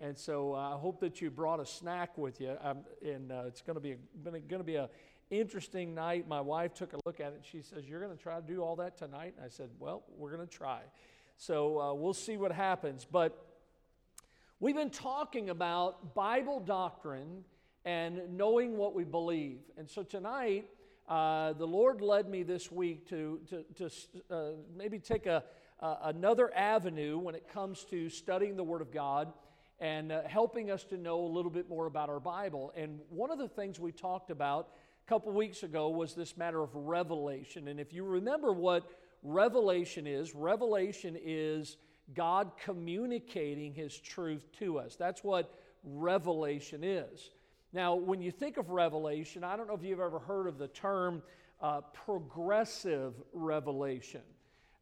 And so uh, I hope that you brought a snack with you. Um, and uh, it's going to be going to be a interesting night. My wife took a look at it. She says, "You're going to try to do all that tonight?" And I said, "Well, we're going to try." So uh, we'll see what happens. But we've been talking about Bible doctrine and knowing what we believe. And so tonight, uh, the Lord led me this week to, to, to uh, maybe take a, another avenue when it comes to studying the Word of God and uh, helping us to know a little bit more about our Bible. And one of the things we talked about a couple weeks ago was this matter of revelation. And if you remember what revelation is, revelation is God communicating His truth to us. That's what revelation is. Now, when you think of revelation, I don't know if you've ever heard of the term uh, progressive revelation.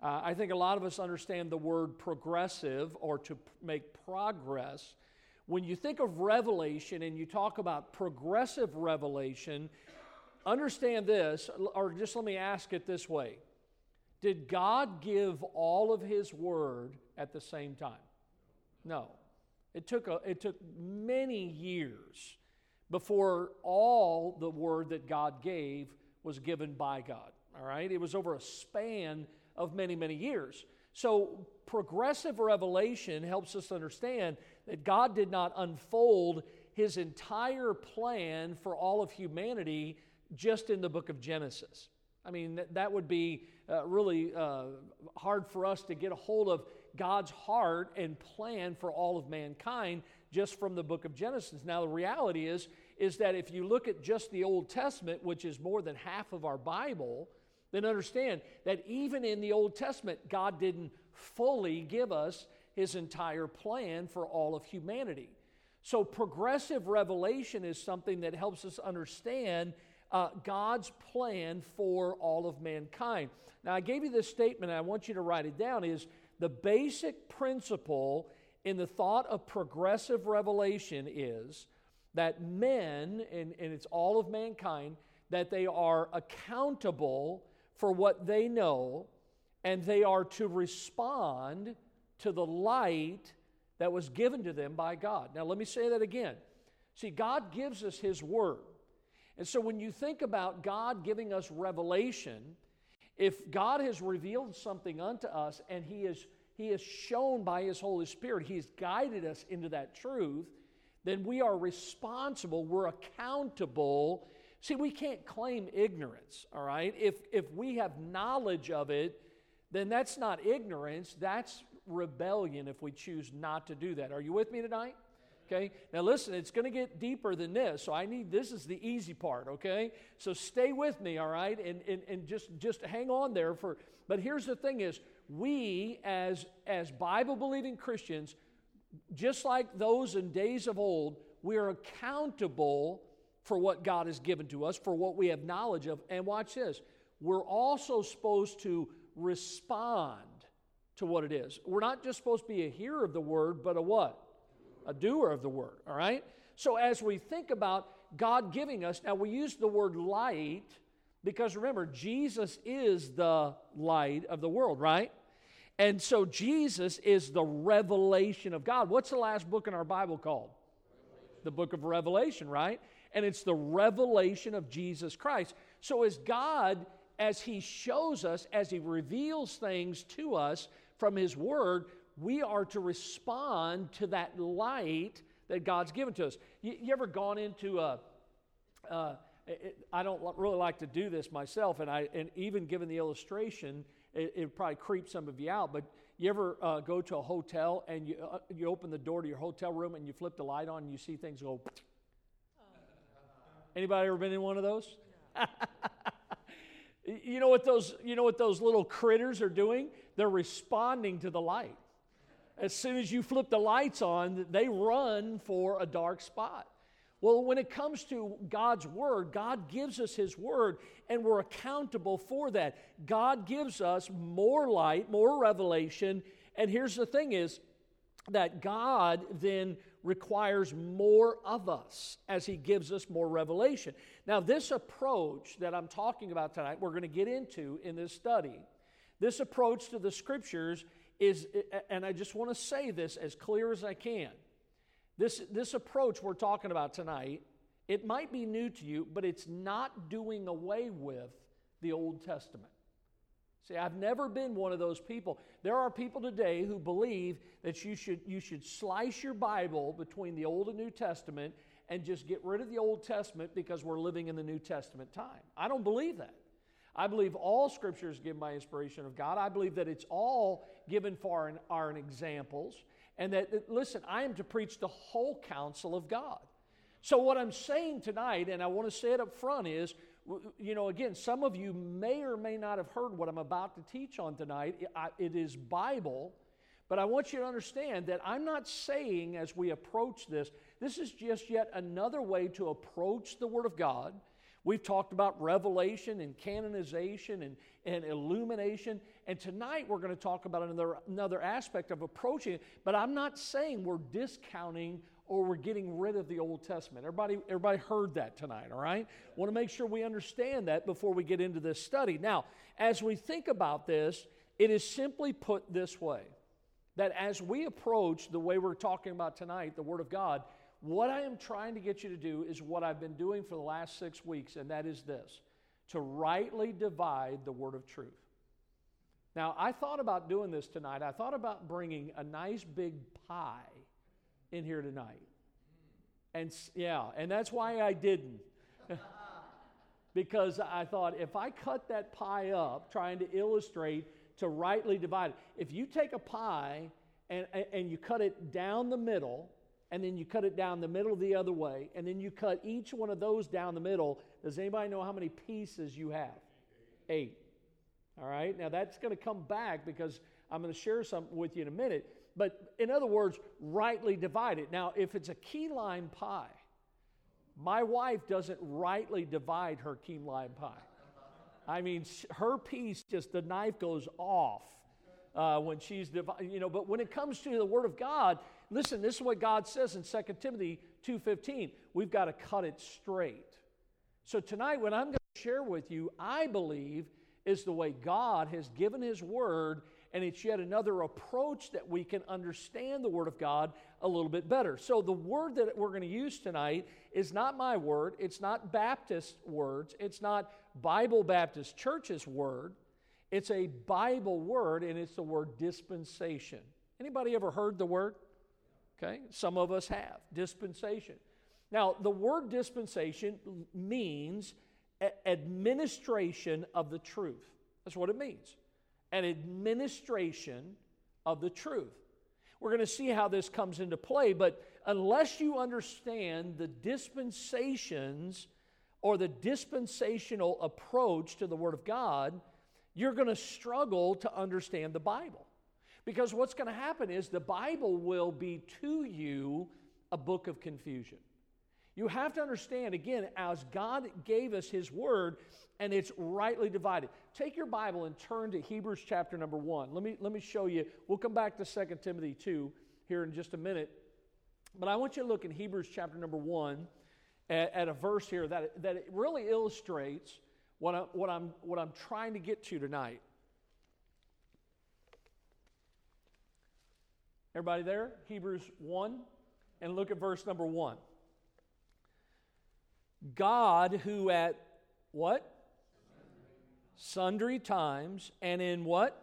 Uh, I think a lot of us understand the word progressive or to make progress. When you think of revelation and you talk about progressive revelation, understand this, or just let me ask it this way Did God give all of His word at the same time? No. It took, a, it took many years before all the word that God gave was given by God. All right? It was over a span of many, many years. So, progressive revelation helps us understand that God did not unfold his entire plan for all of humanity just in the book of Genesis. I mean, that would be uh, really uh, hard for us to get a hold of God's heart and plan for all of mankind just from the book of Genesis. Now, the reality is, is that if you look at just the Old Testament, which is more than half of our Bible, then understand that even in the Old Testament, God didn't fully give us his entire plan for all of humanity. So, progressive revelation is something that helps us understand uh, God's plan for all of mankind. Now, I gave you this statement, I want you to write it down is the basic principle in the thought of progressive revelation is that men, and, and it's all of mankind, that they are accountable for what they know and they are to respond to the light that was given to them by God. Now, let me say that again. See, God gives us His Word. And so when you think about God giving us revelation, if God has revealed something unto us and He is he has shown by His Holy Spirit, He's guided us into that truth, then we are responsible, we're accountable. See, we can't claim ignorance, all right? If, if we have knowledge of it, then that's not ignorance, that's rebellion if we choose not to do that. Are you with me tonight? Okay, now listen, it's going to get deeper than this, so I need this is the easy part, okay? So stay with me, all right, and, and, and just, just hang on there for. But here's the thing is, we as, as Bible believing Christians, just like those in days of old, we are accountable for what God has given to us, for what we have knowledge of. And watch this we're also supposed to respond to what it is. We're not just supposed to be a hearer of the word, but a what? A doer of the word, all right? So as we think about God giving us, now we use the word light because remember, Jesus is the light of the world, right? And so Jesus is the revelation of God. What's the last book in our Bible called? The book of Revelation, right? And it's the revelation of Jesus Christ. So as God, as He shows us, as He reveals things to us from His Word, we are to respond to that light that God's given to us. You, you ever gone into a, uh, it, I don't really like to do this myself, and I and even given the illustration, it, it probably creeps some of you out. But you ever uh, go to a hotel and you uh, you open the door to your hotel room and you flip the light on and you see things go. Anybody ever been in one of those? you know what those you know what those little critters are doing? They're responding to the light. As soon as you flip the lights on, they run for a dark spot. Well, when it comes to God's Word, God gives us His Word, and we're accountable for that. God gives us more light, more revelation, and here's the thing is that God then requires more of us as He gives us more revelation. Now, this approach that I'm talking about tonight, we're going to get into in this study. This approach to the Scriptures is, and I just want to say this as clear as I can This, this approach we're talking about tonight, it might be new to you, but it's not doing away with the Old Testament. See, I've never been one of those people. There are people today who believe that you should, you should slice your Bible between the Old and New Testament and just get rid of the Old Testament because we're living in the New Testament time. I don't believe that. I believe all Scripture is given by inspiration of God. I believe that it's all given for our, our examples. And that, listen, I am to preach the whole counsel of God. So, what I'm saying tonight, and I want to say it up front, is you know, again, some of you may or may not have heard what I'm about to teach on tonight. It is Bible, but I want you to understand that I'm not saying as we approach this, this is just yet another way to approach the Word of God. We've talked about revelation and canonization and, and illumination. And tonight we're going to talk about another, another aspect of approaching it. But I'm not saying we're discounting or we're getting rid of the Old Testament. Everybody, everybody heard that tonight, all right? Want to make sure we understand that before we get into this study. Now, as we think about this, it is simply put this way that as we approach the way we're talking about tonight, the Word of God, what I am trying to get you to do is what I've been doing for the last six weeks, and that is this to rightly divide the Word of truth. Now, I thought about doing this tonight. I thought about bringing a nice big pie in here tonight. And yeah, and that's why I didn't. because I thought if I cut that pie up trying to illustrate to rightly divide it, if you take a pie and, and you cut it down the middle, and then you cut it down the middle the other way, and then you cut each one of those down the middle, does anybody know how many pieces you have? Eight. All right, now that's going to come back because I'm going to share something with you in a minute. But in other words, rightly divide it. Now, if it's a key lime pie, my wife doesn't rightly divide her key lime pie. I mean, her piece just, the knife goes off uh, when she's, dividing, you know, but when it comes to the Word of God, listen, this is what God says in 2 Timothy 2.15. We've got to cut it straight. So tonight, what I'm going to share with you, I believe, is the way God has given His Word and it's yet another approach that we can understand the Word of God a little bit better. So, the word that we're going to use tonight is not my word, it's not Baptist words, it's not Bible Baptist Church's word. It's a Bible word, and it's the word dispensation. Anybody ever heard the word? Okay, some of us have. Dispensation. Now, the word dispensation means administration of the truth. That's what it means an administration of the truth. We're going to see how this comes into play, but unless you understand the dispensations or the dispensational approach to the Word of God, you're going to struggle to understand the Bible. Because what's going to happen is the Bible will be to you a book of confusion. You have to understand, again, as God gave us His Word, and it's rightly divided. Take your Bible and turn to Hebrews chapter number 1. Let me, let me show you. We'll come back to 2 Timothy 2 here in just a minute. But I want you to look in Hebrews chapter number 1 at, at a verse here that, that it really illustrates what, I, what, I'm, what I'm trying to get to tonight. Everybody there? Hebrews 1. And look at verse number 1. God, who at what? Sundry times and in what?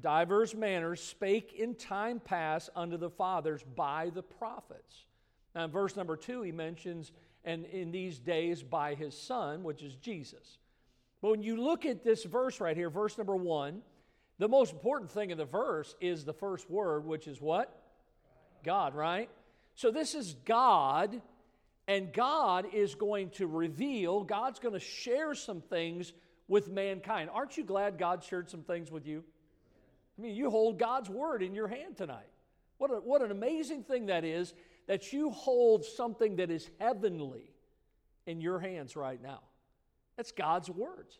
Diverse manners spake in time past unto the fathers by the prophets. Now, in verse number two, he mentions, and in these days by his son, which is Jesus. But when you look at this verse right here, verse number one, the most important thing in the verse is the first word, which is what? God, right? So this is God and God is going to reveal, God's going to share some things with mankind. Aren't you glad God shared some things with you? I mean, you hold God's word in your hand tonight. What, a, what an amazing thing that is that you hold something that is heavenly in your hands right now. That's God's words.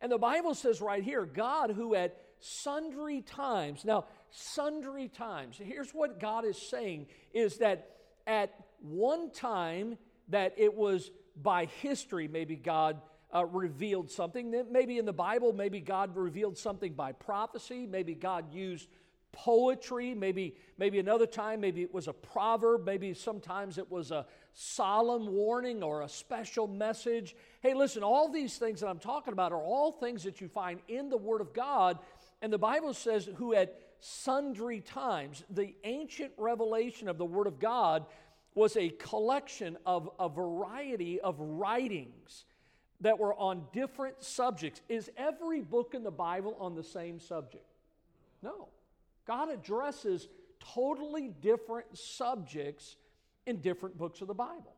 And the Bible says right here God, who at sundry times, now, sundry times, here's what God is saying is that at one time that it was by history, maybe God uh, revealed something. Maybe in the Bible, maybe God revealed something by prophecy. Maybe God used poetry, maybe, maybe another time, maybe it was a proverb, maybe sometimes it was a solemn warning or a special message. Hey, listen, all these things that I'm talking about are all things that you find in the Word of God. And the Bible says, who at sundry times, the ancient revelation of the Word of God was a collection of a variety of writings that were on different subjects. Is every book in the Bible on the same subject? No. God addresses totally different subjects in different books of the Bible.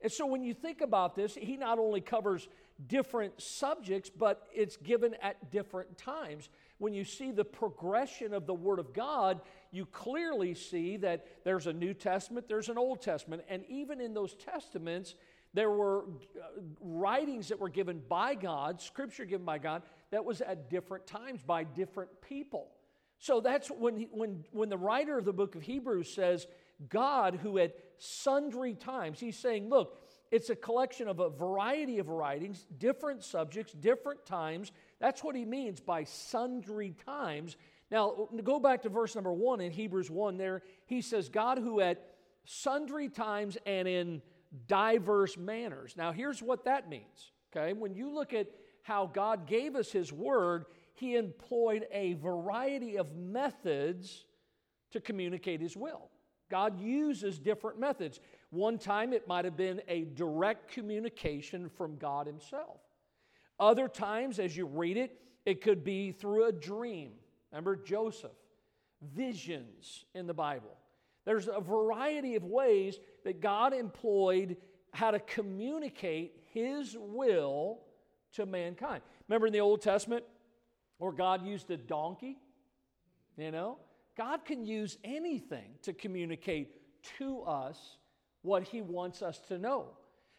And so when you think about this, he not only covers different subjects, but it's given at different times. When you see the progression of the Word of God, you clearly see that there's a New Testament, there's an Old Testament, and even in those Testaments, there were uh, writings that were given by God, scripture given by God, that was at different times by different people. So that's when, he, when, when the writer of the book of Hebrews says, God, who at sundry times, he's saying, look, it's a collection of a variety of writings, different subjects, different times. That's what he means by sundry times. Now, go back to verse number one in Hebrews 1 there. He says, God who at sundry times and in diverse manners. Now, here's what that means, okay? When you look at how God gave us his word, he employed a variety of methods to communicate his will. God uses different methods. One time it might have been a direct communication from God Himself. Other times, as you read it, it could be through a dream. Remember Joseph, visions in the Bible. There's a variety of ways that God employed how to communicate His will to mankind. Remember in the Old Testament where God used a donkey? You know, God can use anything to communicate to us what He wants us to know.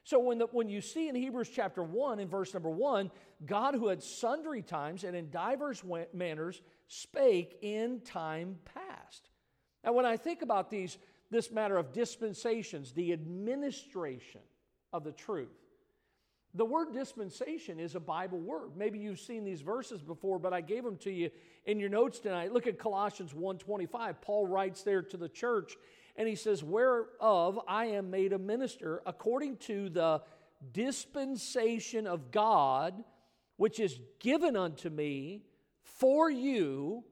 So when, the, when you see in Hebrews chapter 1, in verse number 1, God who had sundry times and in divers manners spake in time past. Now, when I think about these, this matter of dispensations, the administration of the truth, the word dispensation is a Bible word. Maybe you've seen these verses before, but I gave them to you in your notes tonight. Look at Colossians 1:25. Paul writes there to the church and he says, "Whereof I am made a minister according to the dispensation of God, which is given unto me for you."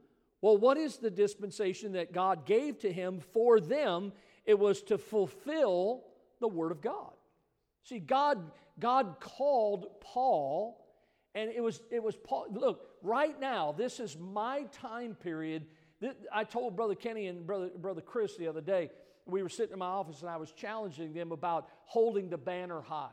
Well, what is the dispensation that God gave to him for them? It was to fulfill the word of God. See, God God called Paul, and it was, it was Paul. Look, right now, this is my time period. I told Brother Kenny and Brother, Brother Chris the other day, we were sitting in my office and I was challenging them about holding the banner high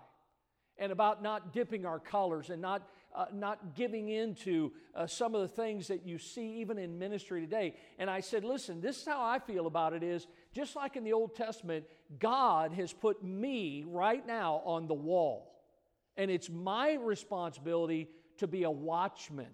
and about not dipping our colors and not uh, not giving in to uh, some of the things that you see even in ministry today. And I said, listen, this is how I feel about it is just like in the Old Testament, God has put me right now on the wall. And it's my responsibility to be a watchman.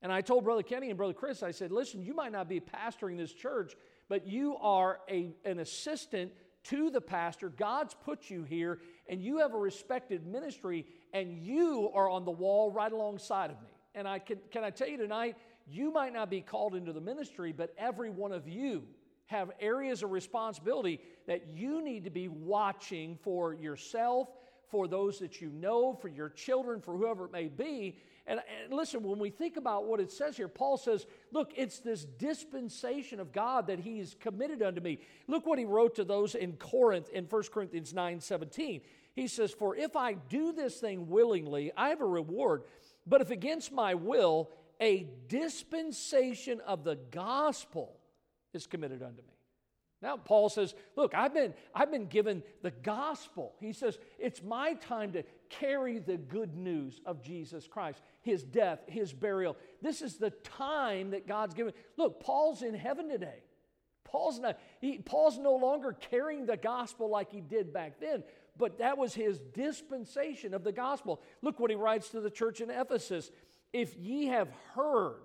And I told Brother Kenny and Brother Chris, I said, listen, you might not be pastoring this church, but you are a, an assistant to the pastor. God's put you here, and you have a respected ministry, and you are on the wall right alongside of me. And I can, can I tell you tonight, you might not be called into the ministry, but every one of you have areas of responsibility that you need to be watching for yourself, for those that you know, for your children, for whoever it may be. And, and, listen, when we think about what it says here, Paul says, Look, it's this dispensation of God that he He's committed unto me. Look what he wrote to those in Corinth in 1 Corinthians 9 17. He says, For if I do this thing willingly, I have a reward. But if against my will, a dispensation of the gospel is committed unto me. Now, Paul says, Look, I've been, I've been given the gospel. He says, It's my time to carry the good news of Jesus Christ, his death, his burial. This is the time that God's given. Look, Paul's in heaven today. Paul's, not, he, Paul's no longer carrying the gospel like he did back then, but that was his dispensation of the gospel. Look what he writes to the church in Ephesus If ye have heard,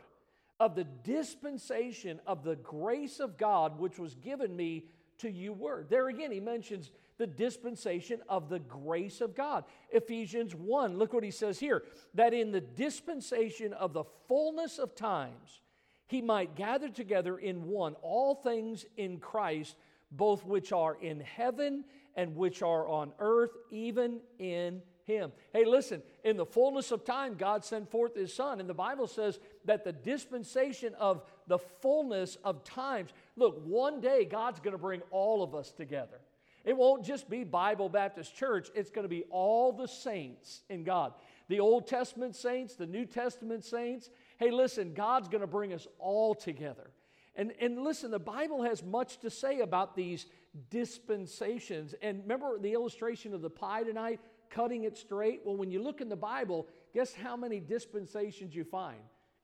of the dispensation of the grace of God which was given me to you word. There again, he mentions the dispensation of the grace of God. Ephesians 1, look what he says here that in the dispensation of the fullness of times, he might gather together in one all things in Christ, both which are in heaven and which are on earth, even in him. Hey, listen, in the fullness of time, God sent forth his son. And the Bible says that the dispensation of the fullness of times, look, one day God's going to bring all of us together. It won't just be Bible Baptist Church, it's going to be all the saints in God. The Old Testament saints, the New Testament saints. Hey, listen, God's going to bring us all together. And, and listen, the Bible has much to say about these dispensations. And remember the illustration of the pie tonight? cutting it straight. Well, when you look in the Bible, guess how many dispensations you find?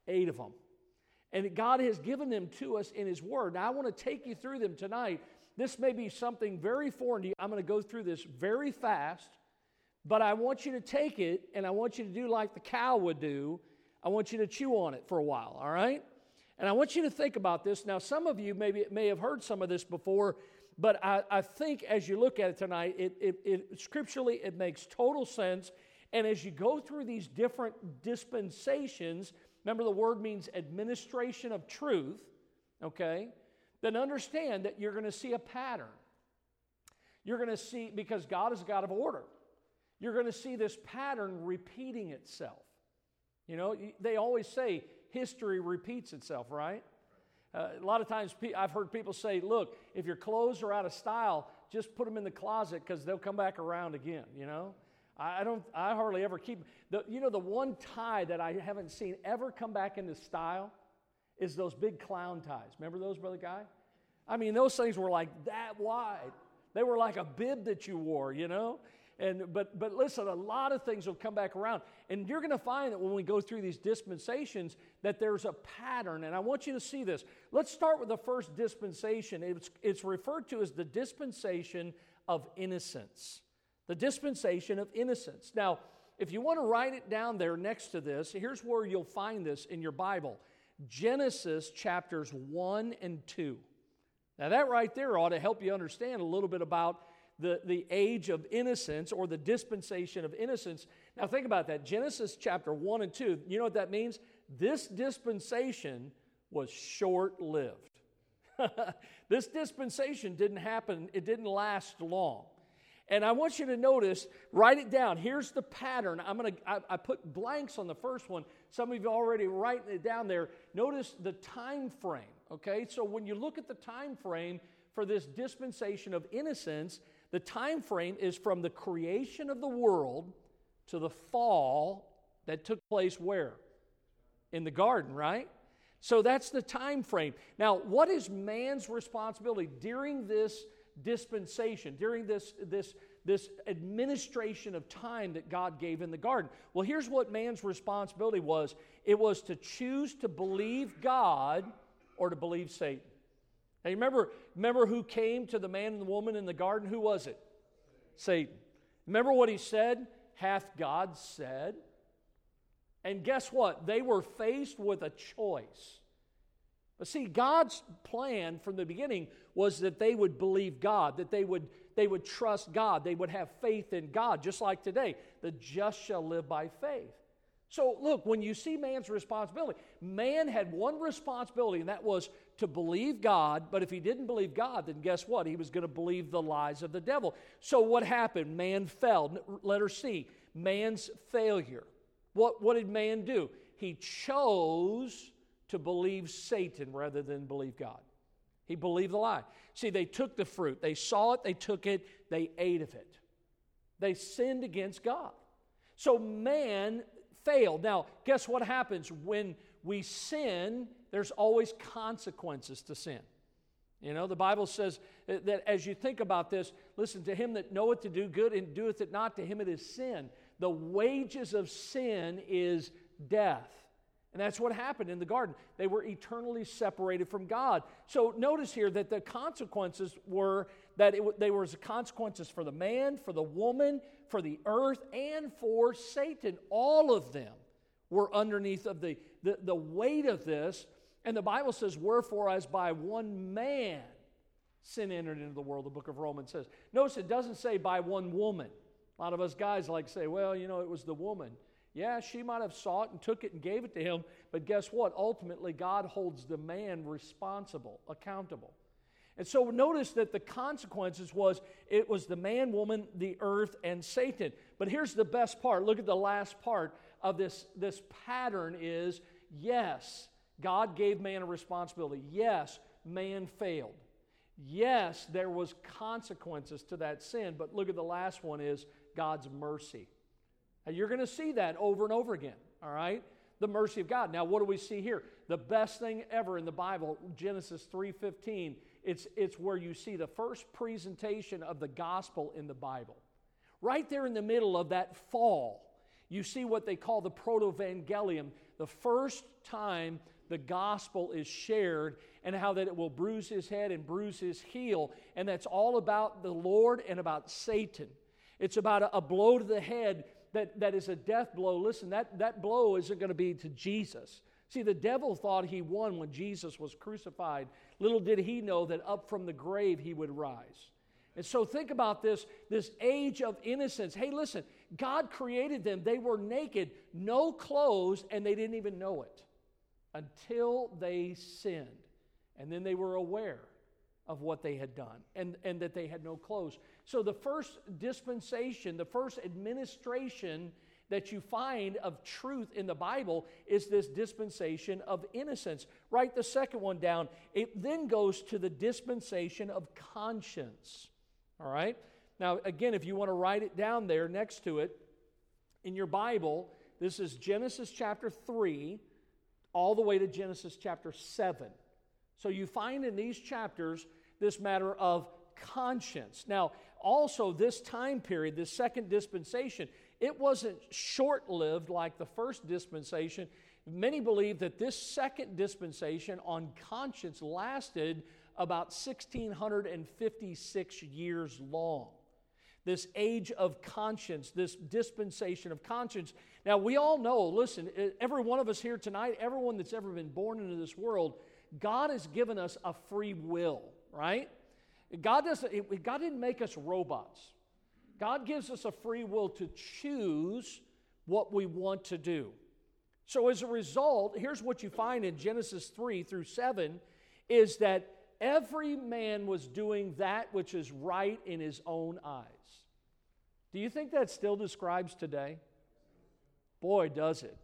Eight of them. And God has given them to us in His Word. Now, I want to take you through them tonight. This may be something very foreign to you. I'm going to go through this very fast, but I want you to take it and I want you to do like the cow would do. I want you to chew on it for a while, all right? And I want you to think about this. Now, some of you maybe may have heard some of this before, but I, I think as you look at it tonight, it, it, it, scripturally, it makes total sense. And as you go through these different dispensations, remember the word means administration of truth, okay? Then understand that you're going to see a pattern. You're going to see, because God is a God of order, you're going to see this pattern repeating itself. You know, they always say history repeats itself, right? Uh, a lot of times I've heard people say, look, if your clothes are out of style, just put them in the closet because they'll come back around again, you know? I, don't, I hardly ever keep, the, you know, the one tie that I haven't seen ever come back into style is those big clown ties. Remember those, Brother Guy? I mean, those things were like that wide. They were like a bib that you wore, you know? And, but, but listen, a lot of things will come back around. And you're going to find that when we go through these dispensations, that there's a pattern. And I want you to see this. Let's start with the first dispensation. It's, it's referred to as the dispensation of innocence. The dispensation of innocence. Now, if you want to write it down there next to this, here's where you'll find this in your Bible Genesis chapters 1 and 2. Now, that right there ought to help you understand a little bit about the, the age of innocence or the dispensation of innocence. Now, think about that. Genesis chapter 1 and 2, you know what that means? This dispensation was short lived. this dispensation didn't happen, it didn't last long. And I want you to notice, write it down. Here's the pattern. I'm gonna I, I, put blanks on the first one. Some of you already writing it down there. Notice the time frame. Okay, so when you look at the time frame for this dispensation of innocence, the time frame is from the creation of the world to the fall that took place where? In the garden, right? So that's the time frame. Now, what is man's responsibility during this dispensation, during this, this, this administration of time that God gave in the garden? Well, here's what man's responsibility was it was to choose to believe God or to believe Satan. Now, remember, remember who came to the man and the woman in the garden? Who was it? Satan. Remember what he said? Hath God said? And guess what? They were faced with a choice. But see, God's plan from the beginning was that they would believe God, that they would, they would trust God, they would have faith in God, just like today. The just shall live by faith. So, look, when you see man's responsibility, man had one responsibility, and that was to believe God. But if he didn't believe God, then guess what? He was going to believe the lies of the devil. So, what happened? Man fell. Letter C, man's failure. What, what did man do? He chose to believe Satan rather than believe God. He believed the lie. See, they took the fruit, they saw it, they took it, they ate of it. They sinned against God. So, man failed. Now, guess what happens when we sin? There's always consequences to sin. You know, the Bible says that as you think about this, listen, to him that knoweth to do good and doeth it not, to him it is sin. The wages of sin is death. And that's what happened in the garden. They were eternally separated from God. So notice here that the consequences were that it, they were consequences for the man, for the woman, for the earth, and for Satan. All of them were underneath of the, the, the weight of this. And the Bible says, Wherefore, as by one man sin entered into the world, the book of Romans says. Notice it doesn't say by one woman. A lot of us guys like to say, well, you know, it was the woman. Yeah, she might have saw it and took it and gave it to him, but guess what? Ultimately, God holds the man responsible, accountable. And so notice that the consequences was it was the man, woman, the earth, and Satan. But here's the best part. Look at the last part of this, this pattern is yes, God gave man a responsibility. Yes, man failed. Yes, there was consequences to that sin, but look at the last one is God's mercy. You're going to see that over and over again, all right? The mercy of God. Now, what do we see here? The best thing ever in the Bible, Genesis 3:15, it's, it's where you see the first presentation of the gospel in the Bible. Right there in the middle of that fall, you see what they call the protovangelium, the first time the gospel is shared and how that it will bruise his head and bruise his heel. And that's all about the Lord and about Satan. It's about a blow to the head that, that is a death blow. Listen, that, that blow isn't going to be to Jesus. See, the devil thought he won when Jesus was crucified. Little did he know that up from the grave he would rise. And so think about this this age of innocence. Hey, listen, God created them. They were naked, no clothes, and they didn't even know it until they sinned. And then they were aware of what they had done and, and that they had no clothes. So the first dispensation, the first administration that you find of truth in the Bible is this dispensation of innocence. Write the second one down. It then goes to the dispensation of conscience. All right? Now, again, if you want to write it down there next to it in your Bible, this is Genesis chapter 3 all the way to Genesis chapter 7. So you find in these chapters this matter of conscience. Now, also, this time period, this second dispensation, it wasn't short lived like the first dispensation. Many believe that this second dispensation on conscience lasted about 1656 years long. This age of conscience, this dispensation of conscience. Now, we all know, listen, every one of us here tonight, everyone that's ever been born into this world, God has given us a free will, right? God, doesn't, God didn't make us robots. God gives us a free will to choose what we want to do. So as a result, here's what you find in Genesis 3 through 7 is that every man was doing that which is right in his own eyes. Do you think that still describes today? Boy, does it.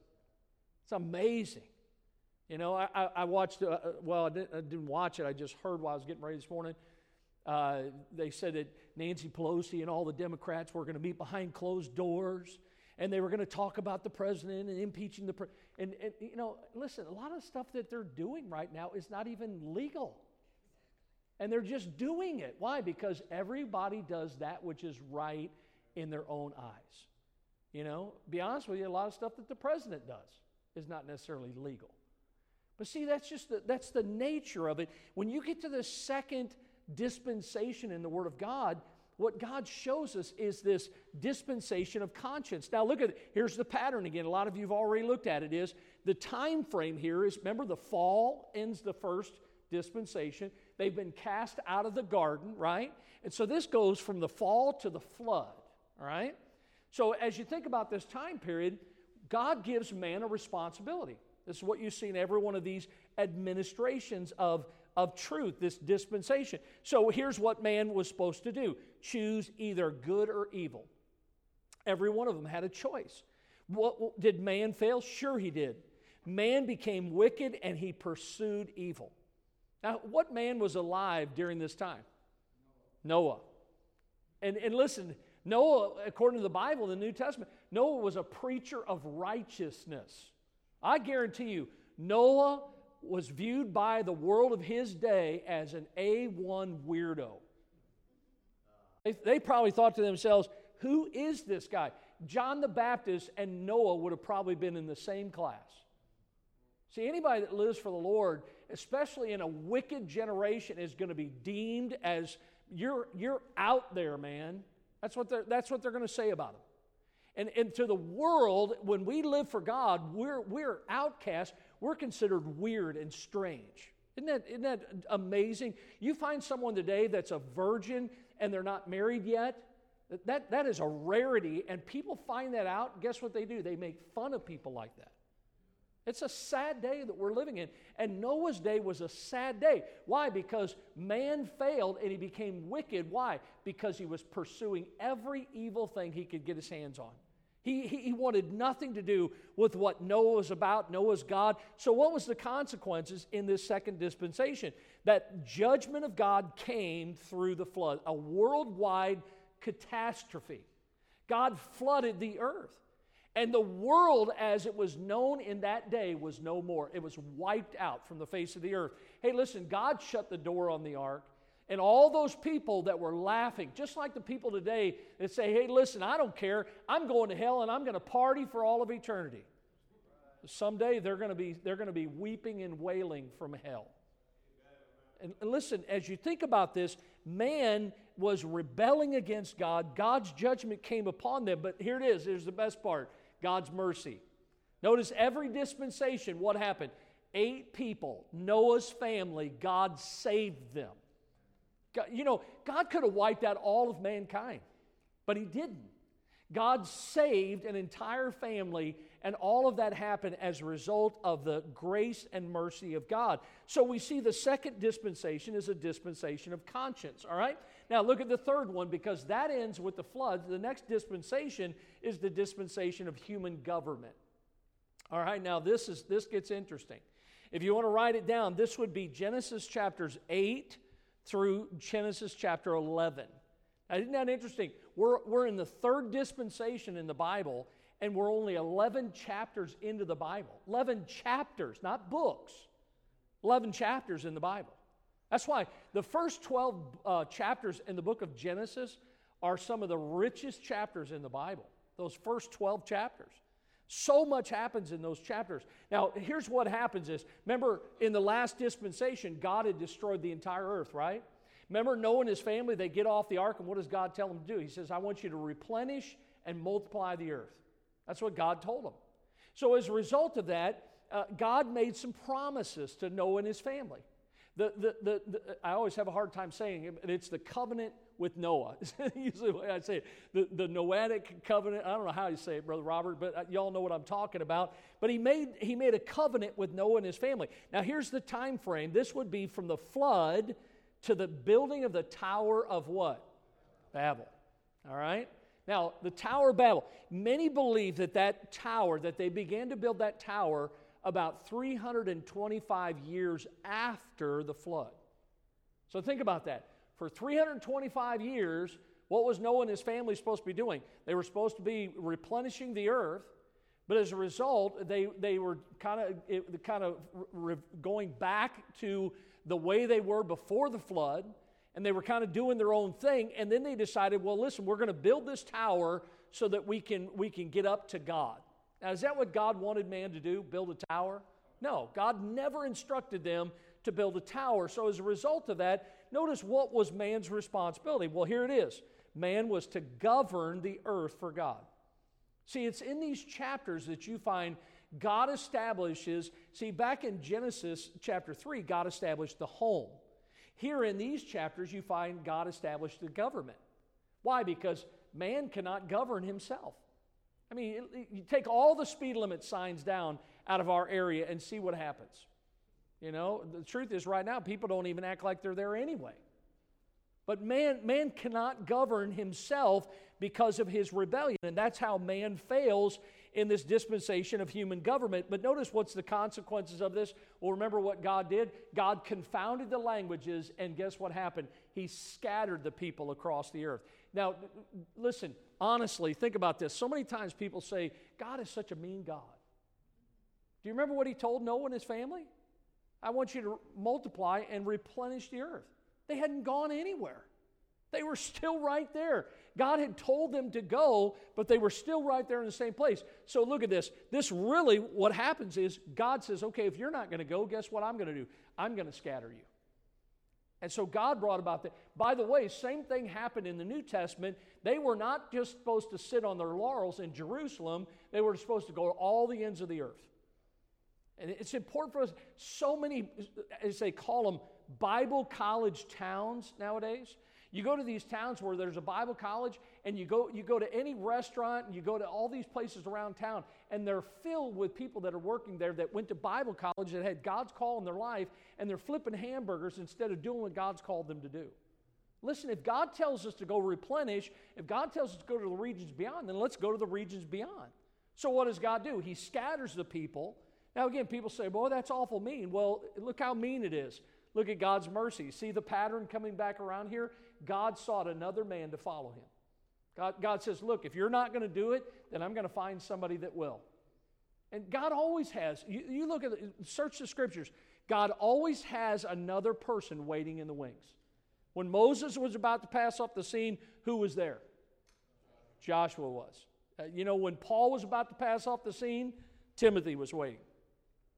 It's amazing. You know, I, I watched, uh, well, I didn't, I didn't watch it, I just heard while I was getting ready this morning. Uh, they said that Nancy Pelosi and all the Democrats were going to meet behind closed doors and they were going to talk about the president and impeaching the president. And, and, you know, listen, a lot of stuff that they're doing right now is not even legal. And they're just doing it. Why? Because everybody does that which is right in their own eyes. You know, be honest with you, a lot of stuff that the president does is not necessarily legal. But see, that's just the, that's the nature of it. When you get to the second dispensation in the Word of God, what God shows us is this dispensation of conscience. Now look at it. Here's the pattern again. A lot of you have already looked at it is the time frame here is remember the fall ends the first dispensation. They've been cast out of the garden, right? And so this goes from the fall to the flood, all right? So as you think about this time period, God gives man a responsibility. This is what you see in every one of these administrations of of truth, this dispensation. So here's what man was supposed to do choose either good or evil. Every one of them had a choice. What, did man fail? Sure, he did. Man became wicked and he pursued evil. Now, what man was alive during this time? Noah. And, and listen, Noah, according to the Bible, the New Testament, Noah was a preacher of righteousness. I guarantee you, Noah was viewed by the world of his day as an A1 weirdo. They, probably thought to themselves, who is this guy? John the Baptist and Noah would have probably been in the same class. See, anybody that lives for the Lord, especially in a wicked generation, is going to be deemed as you're, you're out there, man. That's what they're, that's what they're going to say about him. And, and to the world, when we live for God, we're, we're outcasts we're considered weird and strange. Isn't that, isn't that amazing? You find someone today that's a virgin and they're not married yet, That, that is a rarity, and people find that out. Guess what they do? They make fun of people like that. It's a sad day that we're living in. And Noah's day was a sad day. Why? Because man failed and he became wicked. Why? Because he was pursuing every evil thing he could get his hands on. He, he, wanted nothing to do with what Noah was about, Noah's God. So, what was the consequences in this second dispensation? That judgment of God came through the flood, a worldwide catastrophe. God flooded the earth. And the world, as it was known in that day, was no more. It was wiped out from the face of the earth. Hey, listen, God shut the door on the ark. And all those people that were laughing, just like the people today that say, hey, listen, I don't care. I'm going to hell and I'm going to party for all of eternity. Someday they're going to be, they're going to be weeping and wailing from hell. And listen, as you think about this, man was rebelling against God. God's judgment came upon them. But here it is here's the best part God's mercy. Notice every dispensation, what happened? Eight people, Noah's family, God saved them. God, you know, God could have wiped out all of mankind, but He didn't. God saved an entire family, and all of that happened as a result of the grace and mercy of God. So we see the second dispensation is a dispensation of conscience, all right? Now look at the third one because that ends with the flood. The next dispensation is the dispensation of human government. All right, now this is this gets interesting. If you want to write it down, this would be Genesis chapters 8 through Genesis chapter 11. Now, isn't that interesting? We're, we're in the third dispensation in the Bible, and we're only 11 chapters into the Bible. 11 chapters, not books. 11 chapters in the Bible. That's why the first 12 uh, chapters in the book of Genesis are some of the richest chapters in the Bible. Those first 12 chapters. So much happens in those chapters. Now, here's what happens is, remember in the last dispensation, God had destroyed the entire earth, right? Remember Noah and his family, they get off the ark, and what does God tell them to do? He says, I want you to replenish and multiply the earth. That's what God told them. So, as a result of that, uh, God made some promises to Noah and his family. The, the, the, the, I always have a hard time saying it, it's the covenant with Noah. Usually the way I say it. The, the Noahic covenant. I don't know how you say it, Brother Robert, but uh, y'all know what I'm talking about. But he made, he made a covenant with Noah and his family. Now here's the time frame. This would be from the flood to the building of the Tower of what? Babel. All right? Now, the Tower of Babel. Many believe that that tower, that they began to build that tower about 325 years after the flood. So think about that. For 325 years, what was Noah and his family supposed to be doing? They were supposed to be replenishing the earth, but as a result, they, they were kind of kind of re- going back to the way they were before the flood, and they were kind of doing their own thing. And then they decided, well, listen, we're going to build this tower so that we can we can get up to God. Now, is that what God wanted man to do? Build a tower? No, God never instructed them to build a tower. So, as a result of that, notice what was man's responsibility? Well, here it is man was to govern the earth for God. See, it's in these chapters that you find God establishes. See, back in Genesis chapter 3, God established the home. Here in these chapters, you find God established the government. Why? Because man cannot govern himself. I mean, you take all the speed limit signs down out of our area and see what happens. You know, the truth is, right now, people don't even act like they're there anyway. But man, man cannot govern himself because of his rebellion. And that's how man fails in this dispensation of human government. But notice what's the consequences of this? Well, remember what God did? God confounded the languages, and guess what happened? He scattered the people across the earth. Now, listen, honestly, think about this. So many times people say, God is such a mean God. Do you remember what he told Noah and his family? I want you to multiply and replenish the earth. They hadn't gone anywhere. They were still right there. God had told them to go, but they were still right there in the same place. So look at this. This really, what happens is God says, okay, if you're not going to go, guess what I'm going to do? I'm going to scatter you. And so God brought about that. By the way, same thing happened in the New Testament. They were not just supposed to sit on their laurels in Jerusalem, they were supposed to go to all the ends of the earth. And it's important for us. So many, as they call them, Bible college towns nowadays. You go to these towns where there's a Bible college, and you go, you go to any restaurant, and you go to all these places around town, and they're filled with people that are working there that went to Bible college that had God's call in their life, and they're flipping hamburgers instead of doing what God's called them to do. Listen, if God tells us to go replenish, if God tells us to go to the regions beyond, then let's go to the regions beyond. So, what does God do? He scatters the people. Now, again, people say, boy, that's awful mean. Well, look how mean it is. Look at God's mercy. See the pattern coming back around here? God sought another man to follow him. God, God says, Look, if you're not going to do it, then I'm going to find somebody that will. And God always has, you, you look at the, search the scriptures, God always has another person waiting in the wings. When Moses was about to pass off the scene, who was there? Joshua was. Uh, you know, when Paul was about to pass off the scene, Timothy was waiting.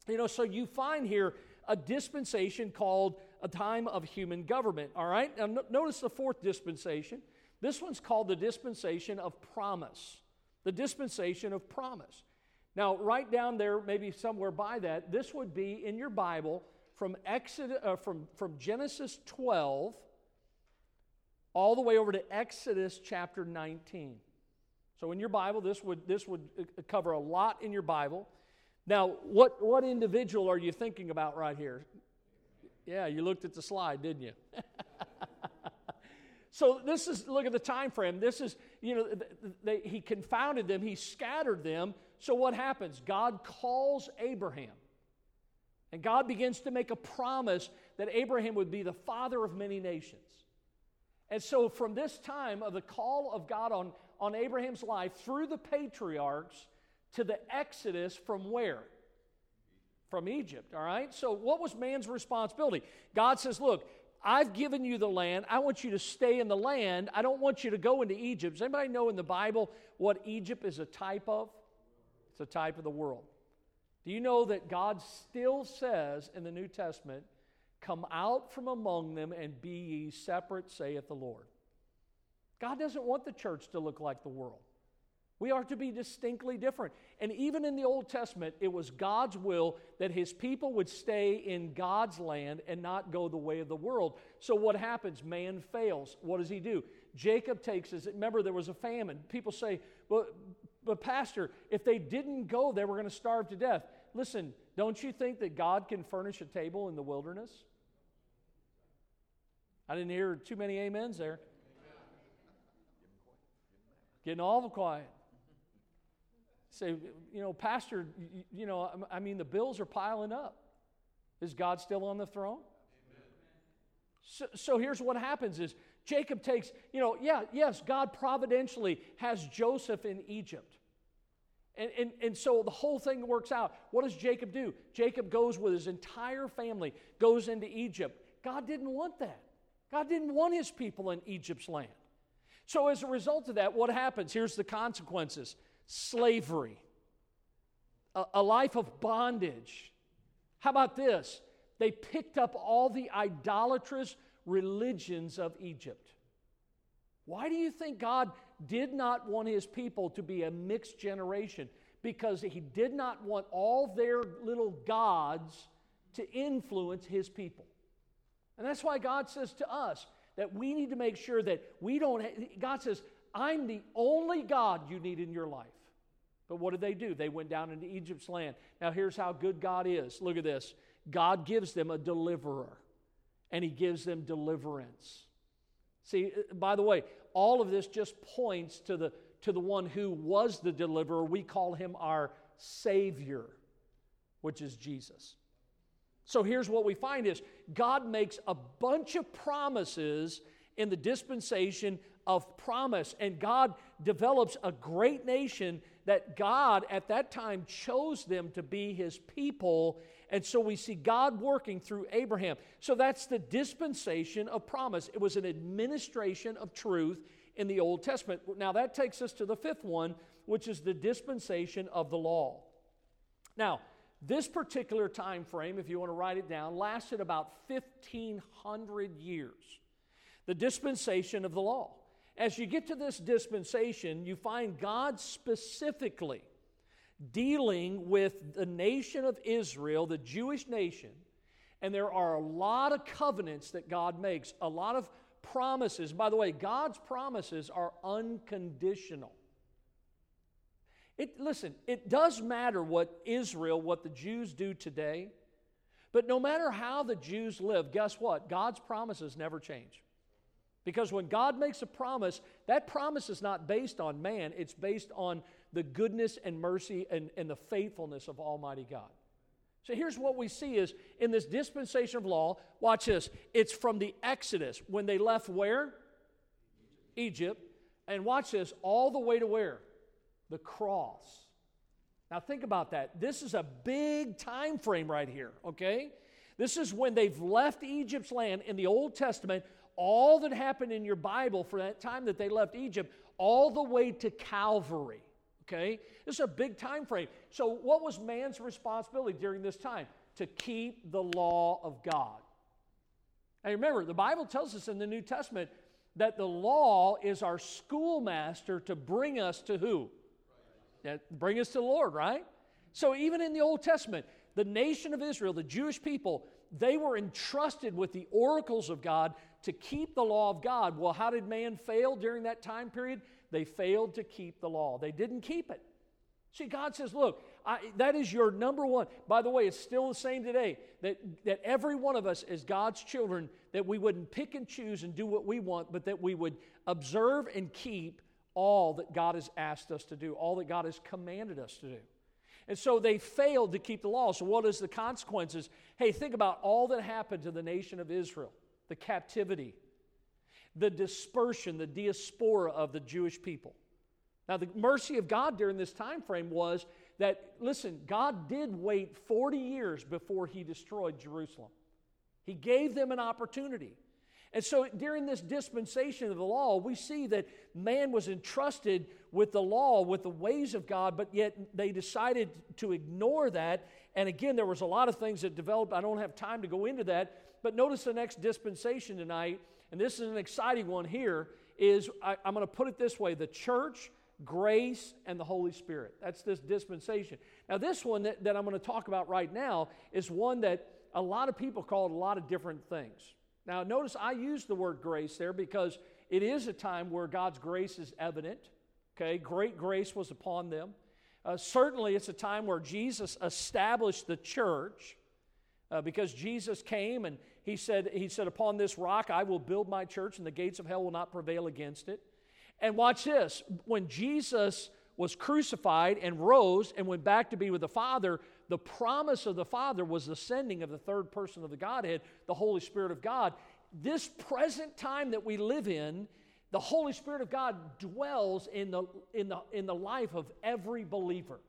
You know, so you find here a dispensation called a time of human government. All right? Now, no, notice the fourth dispensation. This one's called the dispensation of promise. The dispensation of promise. Now, right down there, maybe somewhere by that, this would be in your Bible from, Exodus, uh, from, from Genesis 12 all the way over to Exodus chapter 19. So in your Bible, this would, this would uh, cover a lot in your Bible. Now, what, what individual are you thinking about right here? Yeah, you looked at the slide, didn't you? so this is look at the time frame. This is, you know, they, he confounded them, he scattered them. So what happens? God calls Abraham. And God begins to make a promise that Abraham would be the father of many nations. And so, from this time of the call of God on, on Abraham's life through the patriarchs to the Exodus from where? From Egypt, all right? So, what was man's responsibility? God says, Look, I've given you the land. I want you to stay in the land. I don't want you to go into Egypt. Does anybody know in the Bible what Egypt is a type of? It's a type of the world. Do you know that God still says in the New Testament, Come out from among them and be ye separate, saith the Lord? God doesn't want the church to look like the world. We are to be distinctly different. And even in the Old Testament, it was God's will that his people would stay in God's land and not go the way of the world. So what happens? Man fails. What does he do? Jacob takes us. Remember, there was a famine. People say, well, but Pastor, if they didn't go, they were going to starve to death. Listen, don't you think that God can furnish a table in the wilderness? I didn't hear too many amens there. Getting all the quiet. Say, you know, Pastor, you, you know, I mean, the bills are piling up. Is God still on the throne? So, so, here's what happens is Jacob takes, you know, yeah, yes, God providentially has Joseph in Egypt. And, and, and so the whole thing works out. What does Jacob do? Jacob goes with his entire family, goes into Egypt. God didn't want that. God didn't want his people in Egypt's land. So as a result of that, what happens? Here's the consequences slavery, a, a life of bondage. How about this? They picked up all the idolatrous religions of Egypt. Why do you think God did not want his people to be a mixed generation? Because he did not want all their little gods to influence his people. And that's why God says to us that we need to make sure that we don't, God says, I'm the only God you need in your life. But what did they do? They went down into Egypt's land. Now, here's how good God is. Look at this God gives them a deliverer, and He gives them deliverance. See, by the way, all of this just points to the, to the one who was the deliverer. We call him our Savior, which is Jesus. So here's what we find is God makes a bunch of promises in the dispensation of promise and God develops a great nation that God at that time chose them to be his people. And so we see God working through Abraham. So that's the dispensation of promise. It was an administration of truth in the Old Testament. Now that takes us to the fifth one, which is the dispensation of the law. Now, this particular time frame, if you want to write it down, lasted about 1,500 years. The dispensation of the law. As you get to this dispensation, you find God specifically dealing with the nation of Israel, the Jewish nation, and there are a lot of covenants that God makes, a lot of promises, by the way, God's promises are unconditional. It, listen, it does matter what Israel, what the Jews do today, but no matter how the Jews live, guess what? God's promises never change. Because when God makes a promise, that promise is not based on man, it's based on the goodness and mercy and, and the faithfulness of Almighty God. So here's what we see is in this dispensation of law, watch this. It's from the Exodus when they left where? Egypt. And watch this, all the way to where? The cross. Now think about that. This is a big time frame right here, okay? This is when they've left Egypt's land in the Old Testament all that happened in your Bible for that time that they left Egypt, all the way to Calvary. Okay? This is a big time frame. So, what was man's responsibility during this time? To keep the law of God. And remember, the Bible tells us in the New Testament that the law is our schoolmaster to bring us to who? Right. Bring us to the Lord, right? So, even in the Old Testament, the nation of Israel, the Jewish people, they were entrusted with the oracles of God to keep the law of God. Well, how did man fail during that time period? They failed to keep the law, they didn't keep it. See, God says, look, I, that is your number one. By the way, it's still the same today that, that every one of us, as God's children, that we wouldn't pick and choose and do what we want, but that we would observe and keep all that God has asked us to do, all that God has commanded us to do. And so they failed to keep the law. So, what is the consequences? Hey, think about all that happened to the nation of Israel the captivity, the dispersion, the diaspora of the Jewish people. Now, the mercy of God during this time frame was that, listen, God did wait 40 years before he destroyed Jerusalem. He gave them an opportunity. And so during this dispensation of the law, we see that man was entrusted with the law, with the ways of God, but yet they decided to ignore that. And again, there was a lot of things that developed. I don't have time to go into that. But notice the next dispensation tonight, and this is an exciting one here, is I, I'm going to put it this way the church, grace, and the Holy Spirit. That's this dispensation. Now, this one that, that I'm going to talk about right now is one that a lot of people call it a lot of different things. Now, notice I use the word grace there because it is a time where God's grace is evident. Okay, great grace was upon them. Uh, certainly, it's a time where Jesus established the church uh, because Jesus came and he said, he said, Upon this rock I will build my church, and the gates of hell will not prevail against it. And watch this when Jesus was crucified and rose and went back to be with the Father, the promise of the Father was the sending of the third person of the Godhead, the Holy Spirit of God. This present time that we live in, the Holy Spirit of God dwells in the, in the, in the life of every believer.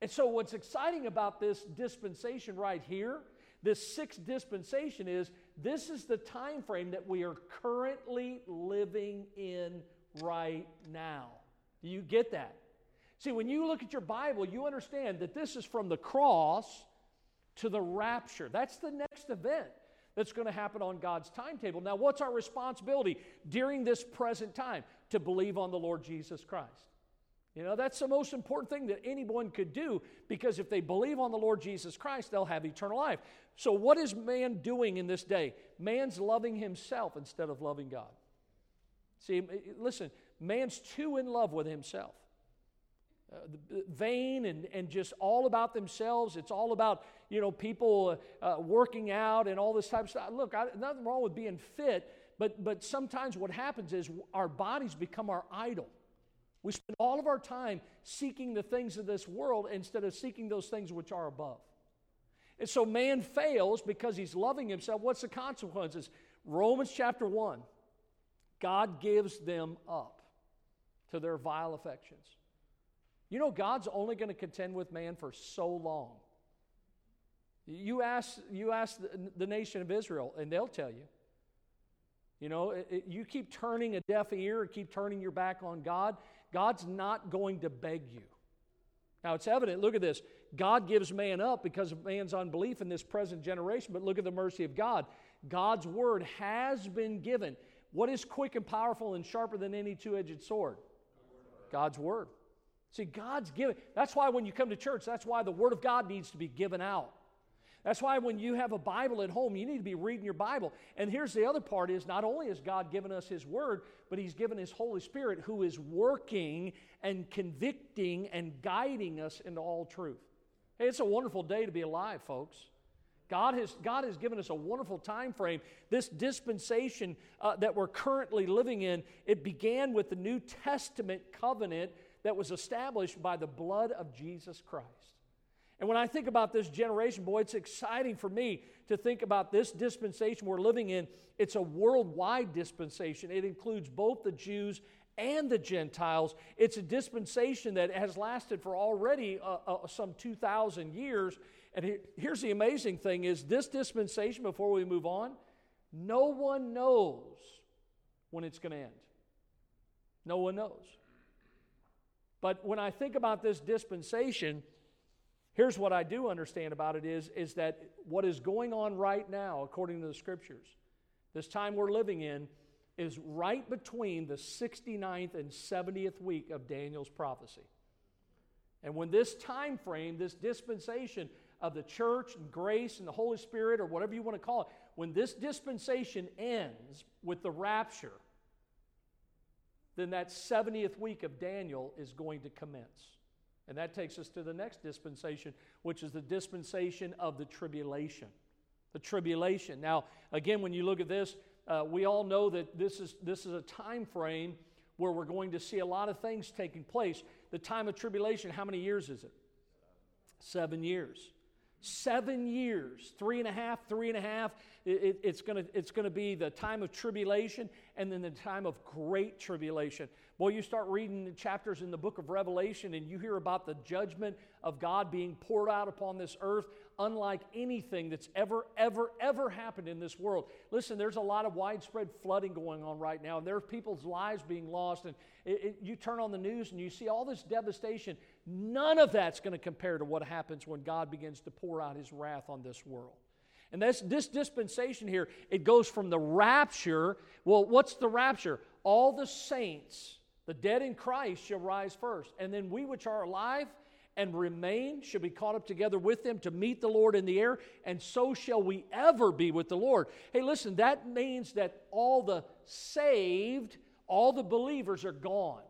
And so, what's exciting about this dispensation right here, this sixth dispensation, is this is the time frame that we are currently living in right now. Do you get that? See, when you look at your Bible, you understand that this is from the cross to the rapture. That's the next event that's going to happen on God's timetable. Now, what's our responsibility during this present time? To believe on the Lord Jesus Christ. You know, that's the most important thing that anyone could do because if they believe on the Lord Jesus Christ, they'll have eternal life. So, what is man doing in this day? Man's loving himself instead of loving God. See, listen, man's too in love with himself. Uh, vain and, and just all about themselves. It's all about, you know, people uh, working out and all this type of stuff. Look, I, nothing wrong with being fit, but, but sometimes what happens is our bodies become our idol. We spend all of our time seeking the things of this world instead of seeking those things which are above. And so man fails because he's loving himself. What's the consequences? Romans chapter 1 God gives them up to their vile affections. You know, God's only going to contend with man for so long. You ask, you ask the, the nation of Israel, and they'll tell you. You know, it, it, you keep turning a deaf ear, keep turning your back on God, God's not going to beg you. Now, it's evident, look at this. God gives man up because of man's unbelief in this present generation, but look at the mercy of God. God's word has been given. What is quick and powerful and sharper than any two edged sword? God's word. See, God's given. That's why when you come to church, that's why the word of God needs to be given out. That's why when you have a Bible at home, you need to be reading your Bible. And here's the other part is not only has God given us his word, but he's given his Holy Spirit who is working and convicting and guiding us into all truth. Hey, it's a wonderful day to be alive, folks. God has, God has given us a wonderful time frame. This dispensation uh, that we're currently living in, it began with the New Testament covenant that was established by the blood of Jesus Christ. And when I think about this generation, boy, it's exciting for me to think about this dispensation we're living in. It's a worldwide dispensation, it includes both the Jews and the Gentiles. It's a dispensation that has lasted for already uh, uh, some 2,000 years. And here's the amazing thing is this dispensation, before we move on, no one knows when it's going to end. No one knows. But when I think about this dispensation, here's what I do understand about it is, is that what is going on right now, according to the scriptures, this time we're living in, is right between the 69th and 70th week of Daniel's prophecy. And when this time frame, this dispensation of the church and grace and the Holy Spirit, or whatever you want to call it, when this dispensation ends with the rapture, then that 70th week of Daniel is going to commence. And that takes us to the next dispensation, which is the dispensation of the tribulation. The tribulation. Now, again, when you look at this, uh, we all know that this is, this is a time frame where we're going to see a lot of things taking place. The time of tribulation, how many years is it? Seven years. Seven years, three and a half, three and a half. It, it, it's going to it's gonna be the time of tribulation and then the time of great tribulation. Boy, you start reading the chapters in the book of Revelation and you hear about the judgment of God being poured out upon this earth, unlike anything that's ever, ever, ever happened in this world. Listen, there's a lot of widespread flooding going on right now, and there's people's lives being lost. And it, it, you turn on the news and you see all this devastation. None of that's going to compare to what happens when God begins to pour out his wrath on this world. And this, this dispensation here, it goes from the rapture. Well, what's the rapture? All the saints the dead in Christ shall rise first, and then we which are alive and remain shall be caught up together with them to meet the Lord in the air, and so shall we ever be with the Lord. Hey, listen, that means that all the saved, all the believers are gone.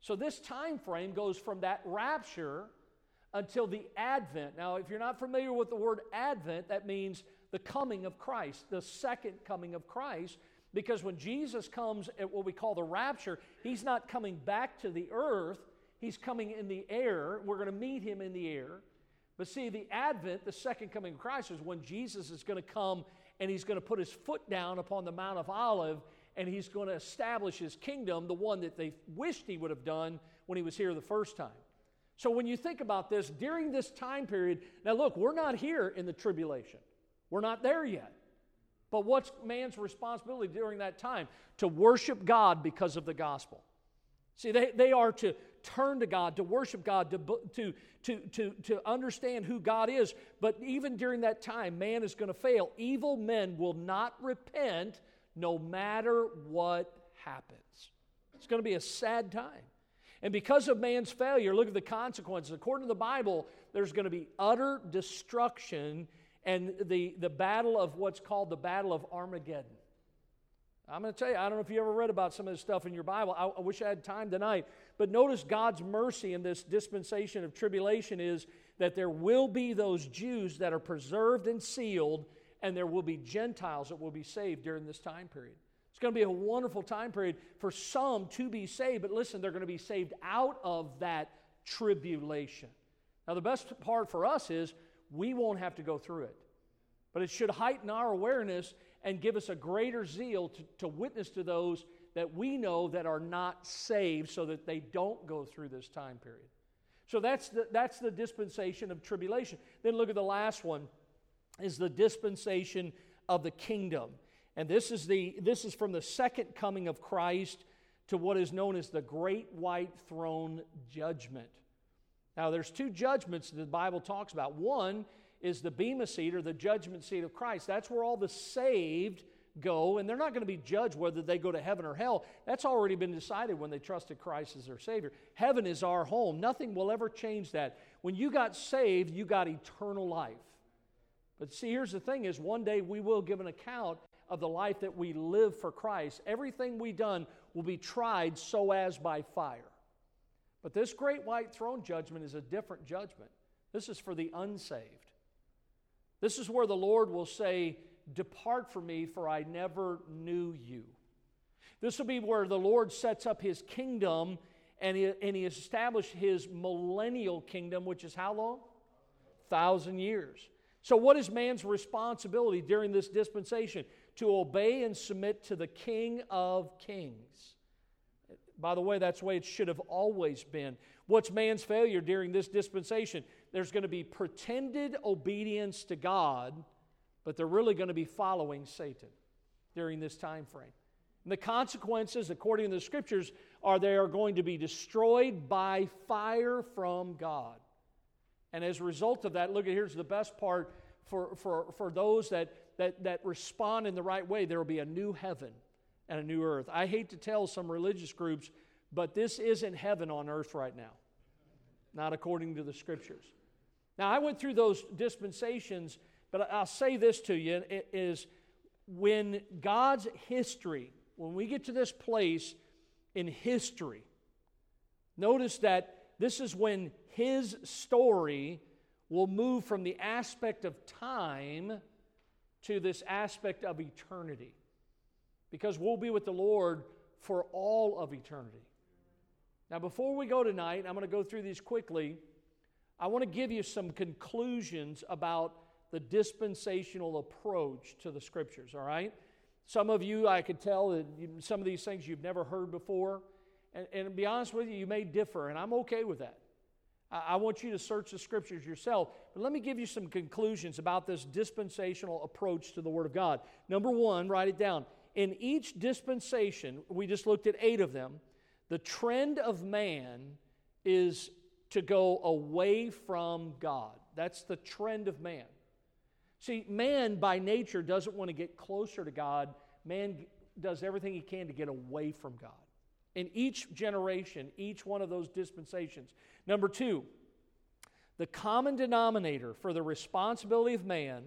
So this time frame goes from that rapture until the advent. Now, if you're not familiar with the word advent, that means the coming of Christ, the second coming of Christ, because when Jesus comes at what we call the rapture, he's not coming back to the earth, he's coming in the air. We're going to meet him in the air. But see, the advent, the second coming of Christ, is when Jesus is going to come and he's going to put his foot down upon the Mount of Olive and he's going to establish his kingdom, the one that they wished he would have done when he was here the first time. So when you think about this, during this time period, now look, we're not here in the tribulation. We're not there yet. But what's man's responsibility during that time? To worship God because of the gospel. See, they, they are to turn to God, to worship God, to, to, to, to, to understand who God is. But even during that time, man is going to fail. Evil men will not repent no matter what happens. It's going to be a sad time. And because of man's failure, look at the consequences. According to the Bible, there's going to be utter destruction and the, the battle of what's called the Battle of Armageddon. I'm going to tell you, I don't know if you ever read about some of this stuff in your Bible. I, I wish I had time tonight. But notice God's mercy in this dispensation of tribulation is that there will be those Jews that are preserved and sealed, and there will be Gentiles that will be saved during this time period. It's going to be a wonderful time period for some to be saved, but listen, they're going to be saved out of that tribulation. Now, the best part for us is we won't have to go through it. But it should heighten our awareness and give us a greater zeal to, to witness to those that we know that are not saved so that they don't go through this time period. So that's the, that's the dispensation of tribulation. Then look at the last one is the dispensation of the kingdom. And this is, the, this is from the second coming of Christ to what is known as the great white throne judgment. Now, there's two judgments that the Bible talks about. One is the Bema seat or the judgment seat of Christ. That's where all the saved go, and they're not going to be judged whether they go to heaven or hell. That's already been decided when they trusted Christ as their Savior. Heaven is our home. Nothing will ever change that. When you got saved, you got eternal life. But see, here's the thing is one day we will give an account of the life that we live for Christ. Everything we done will be tried so as by fire. But this great white throne judgment is a different judgment. This is for the unsaved. This is where the Lord will say, Depart from me, for I never knew you. This will be where the Lord sets up his kingdom and he, and he established his millennial kingdom, which is how long? Thousand years. So, what is man's responsibility during this dispensation? To obey and submit to the King of Kings. By the way, that's the way it should have always been. What's man's failure during this dispensation? There's going to be pretended obedience to God, but they're really going to be following Satan during this time frame. And the consequences, according to the scriptures, are they are going to be destroyed by fire from God. And as a result of that, look at here's the best part for, for, for those that, that, that respond in the right way there will be a new heaven and a new earth. I hate to tell some religious groups, but this isn't heaven on earth right now, not according to the scriptures. Now, I went through those dispensations, but I'll say this to you it is when God's history, when we get to this place in history, notice that this is when his story will move from the aspect of time to this aspect of eternity. Because we'll be with the Lord for all of eternity. Now, before we go tonight, I'm going to go through these quickly. I want to give you some conclusions about the dispensational approach to the scriptures, all right? Some of you, I could tell that some of these things you've never heard before. And, and to be honest with you, you may differ, and I'm okay with that. I want you to search the scriptures yourself. But let me give you some conclusions about this dispensational approach to the Word of God. Number one, write it down. In each dispensation, we just looked at eight of them, the trend of man is to go away from God. That's the trend of man. See, man by nature doesn't want to get closer to God. Man does everything he can to get away from God. In each generation, each one of those dispensations, Number two, the common denominator for the responsibility of man,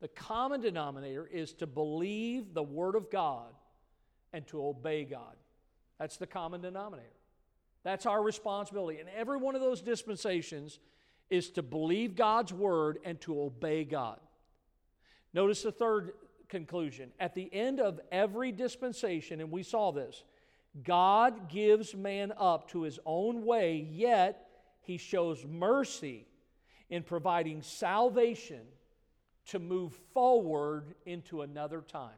the common denominator is to believe the Word of God and to obey God. That's the common denominator. That's our responsibility. And every one of those dispensations is to believe God's Word and to obey God. Notice the third conclusion. At the end of every dispensation, and we saw this, God gives man up to his own way, yet he shows mercy in providing salvation to move forward into another time.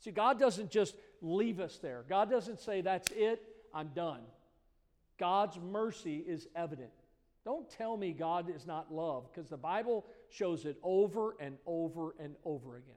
See, God doesn't just leave us there. God doesn't say, That's it, I'm done. God's mercy is evident. Don't tell me God is not love, because the Bible shows it over and over and over again.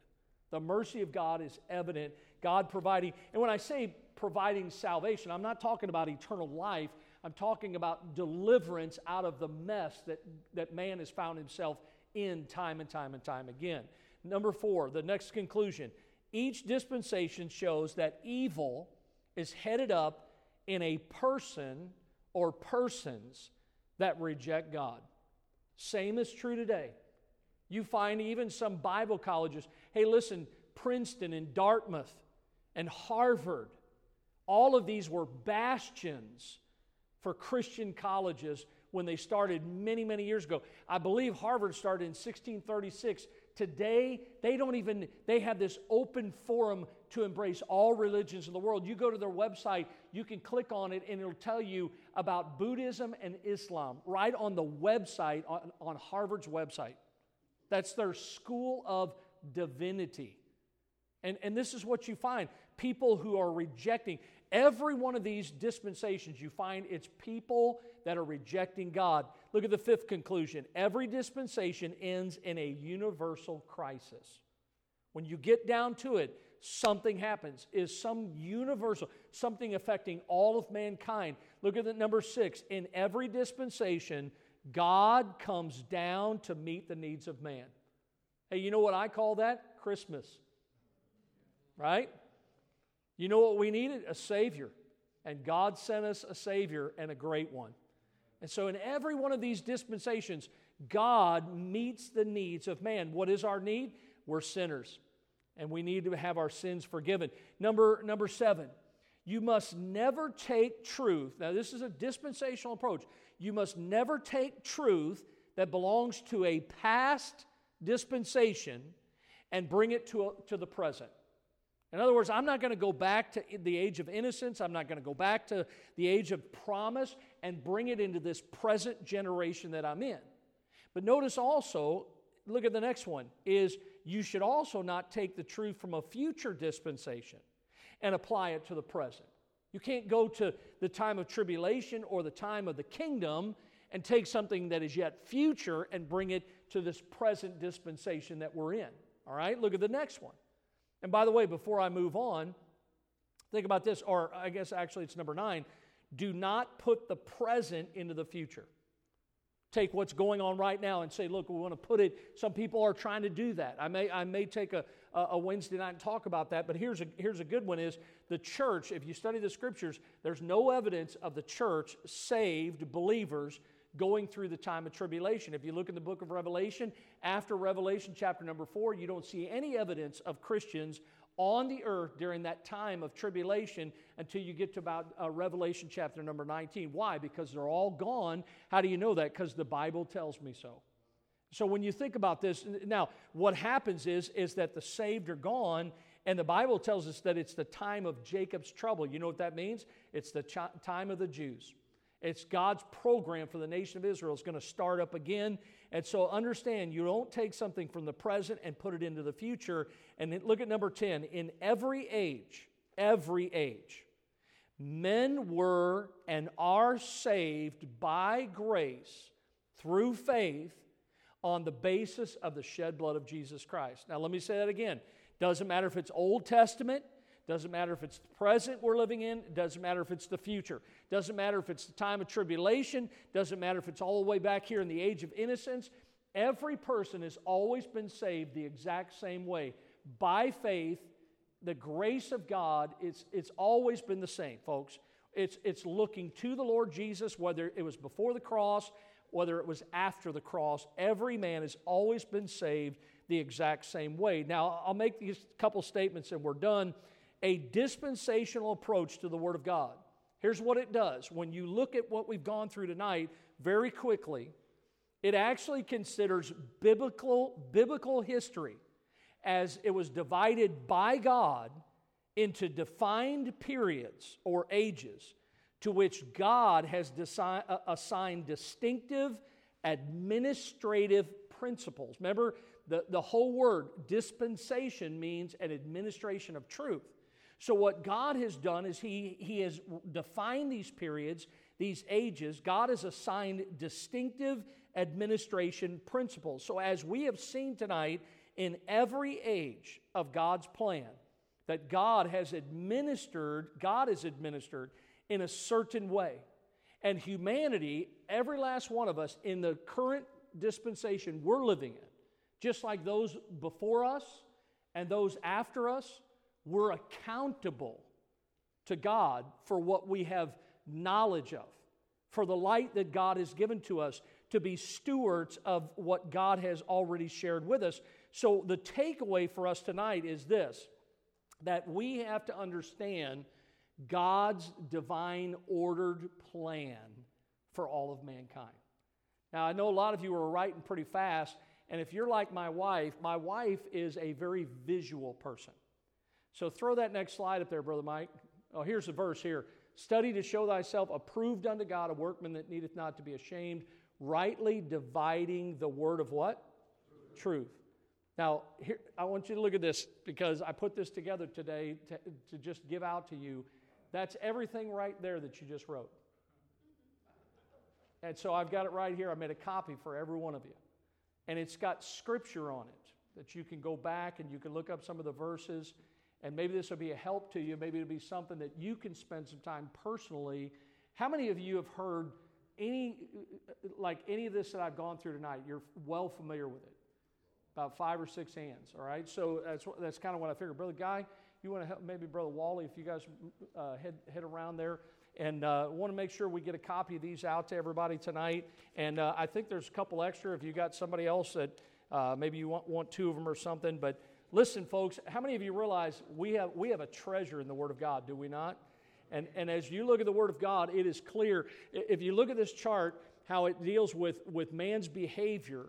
The mercy of God is evident. God providing, and when I say providing salvation. I'm not talking about eternal life. I'm talking about deliverance out of the mess that, that man has found himself in time and time and time again. Number four, the next conclusion. Each dispensation shows that evil is headed up in a person or persons that reject God. Same is true today. You find even some Bible colleges, hey, listen, Princeton and Dartmouth and Harvard all of these were bastions for Christian colleges when they started many, many years ago. I believe Harvard started in 1636. Today, they don't even, they have this open forum to embrace all religions in the world. You go to their website, you can click on it, and it'll tell you about Buddhism and Islam right on the website, on, on Harvard's website. That's their school of divinity. And, and this is what you find people who are rejecting. Every one of these dispensations, you find it's people that are rejecting God. Look at the fifth conclusion. Every dispensation ends in a universal crisis. When you get down to it, something happens, is some universal, something affecting all of mankind. Look at the number six. In every dispensation, God comes down to meet the needs of man. Hey, you know what I call that? Christmas. Right? You know what we needed? A Savior. And God sent us a Savior and a great one. And so, in every one of these dispensations, God meets the needs of man. What is our need? We're sinners, and we need to have our sins forgiven. Number, number seven, you must never take truth. Now, this is a dispensational approach. You must never take truth that belongs to a past dispensation and bring it to, a, to the present. In other words, I'm not going to go back to the age of innocence. I'm not going to go back to the age of promise and bring it into this present generation that I'm in. But notice also, look at the next one, is you should also not take the truth from a future dispensation and apply it to the present. You can't go to the time of tribulation or the time of the kingdom and take something that is yet future and bring it to this present dispensation that we're in. All right, look at the next one. And by the way, before I move on, think about this, or I guess actually it's number nine do not put the present into the future. Take what's going on right now and say, look, we want to put it. Some people are trying to do that. I may, I may take a, a Wednesday night and talk about that, but here's a, here's a good one is the church, if you study the scriptures, there's no evidence of the church saved believers going through the time of tribulation. If you look in the book of Revelation, after Revelation chapter number four, you don't see any evidence of Christians on the earth during that time of tribulation until you get to about uh, Revelation chapter number 19. Why? Because they're all gone. How do you know that? Because the Bible tells me so. So when you think about this, now what happens is is that the saved are gone, and the Bible tells us that it's the time of Jacob's trouble. You know what that means? It's the ch- time of the Jews. It's God's program for the nation of Israel is going to start up again. And so understand, you don't take something from the present and put it into the future. And look at number 10. In every age, every age, men were and are saved by grace through faith on the basis of the shed blood of Jesus Christ. Now, let me say that again. Doesn't matter if it's Old Testament, doesn't matter if it's the present we're living in, doesn't matter if it's the future. Doesn't matter if it's the time of tribulation, doesn't matter if it's all the way back here in the age of innocence. Every person has always been saved the exact same way. By faith, the grace of God, it's, it's always been the same, folks. It's, it's looking to the Lord Jesus, whether it was before the cross, whether it was after the cross. Every man has always been saved the exact same way. Now, I'll make these couple statements and we're done a dispensational approach to the Word of God. Here's what it does. When you look at what we've gone through tonight very quickly, it actually considers biblical, biblical history as it was divided by God into defined periods or ages to which God has desi- uh, assigned distinctive administrative principles. Remember, the, the whole word dispensation means an administration of truth. So, what God has done is He, he has defined these periods, these ages. God has assigned distinctive administration principles. So, as we have seen tonight, in every age of God's plan, that God has administered, God is administered in a certain way. And humanity, every last one of us in the current dispensation we're living in, just like those before us and those after us, we're accountable to God for what we have knowledge of, for the light that God has given to us, to be stewards of what God has already shared with us. So, the takeaway for us tonight is this that we have to understand God's divine ordered plan for all of mankind. Now, I know a lot of you are writing pretty fast, and if you're like my wife, my wife is a very visual person. So throw that next slide up there, Brother Mike. Oh, here's the verse here. Study to show thyself approved unto God, a workman that needeth not to be ashamed, rightly dividing the word of what? Truth. Truth. Now, here, I want you to look at this because I put this together today to, to just give out to you. That's everything right there that you just wrote. And so I've got it right here. I made a copy for every one of you. And it's got scripture on it that you can go back and you can look up some of the verses and maybe this will be a help to you. Maybe it'll be something that you can spend some time personally. How many of you have heard any, like any of this that I've gone through tonight? You're well familiar with it. About five or six hands, all right? So that's, that's kind of what I figured. Brother Guy, You want to help maybe Brother Wally, if you guys uh, head, head around there. And uh, want to make sure we get a copy of these out to everybody tonight. And uh, I think there's a couple extra if you got somebody else that uh, maybe you want, want two of them or something. But listen, folks, how many of you realize we have, we have a treasure in the Word of God, do we not? And, and as you look at the Word of God, it is clear. If you look at this chart, how it deals with, with man's behavior,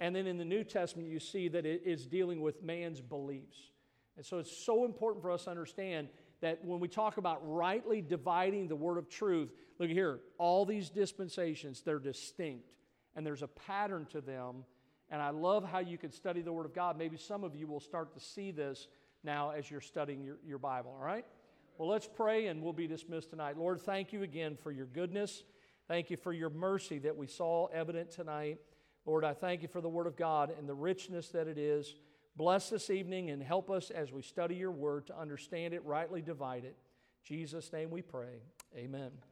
and then in the New Testament, you see that it is dealing with man's beliefs. And so it's so important for us to understand that when we talk about rightly dividing the word of truth, look here, all these dispensations, they're distinct, and there's a pattern to them. And I love how you can study the Word of God. Maybe some of you will start to see this now as you're studying your, your Bible, all right? Well, let's pray and we'll be dismissed tonight. Lord, thank you again for your goodness. Thank you for your mercy that we saw evident tonight. Lord, I thank you for the Word of God and the richness that it is. Bless this evening and help us as we study your Word to understand it, rightly divide it. In Jesus' name we pray. Amen.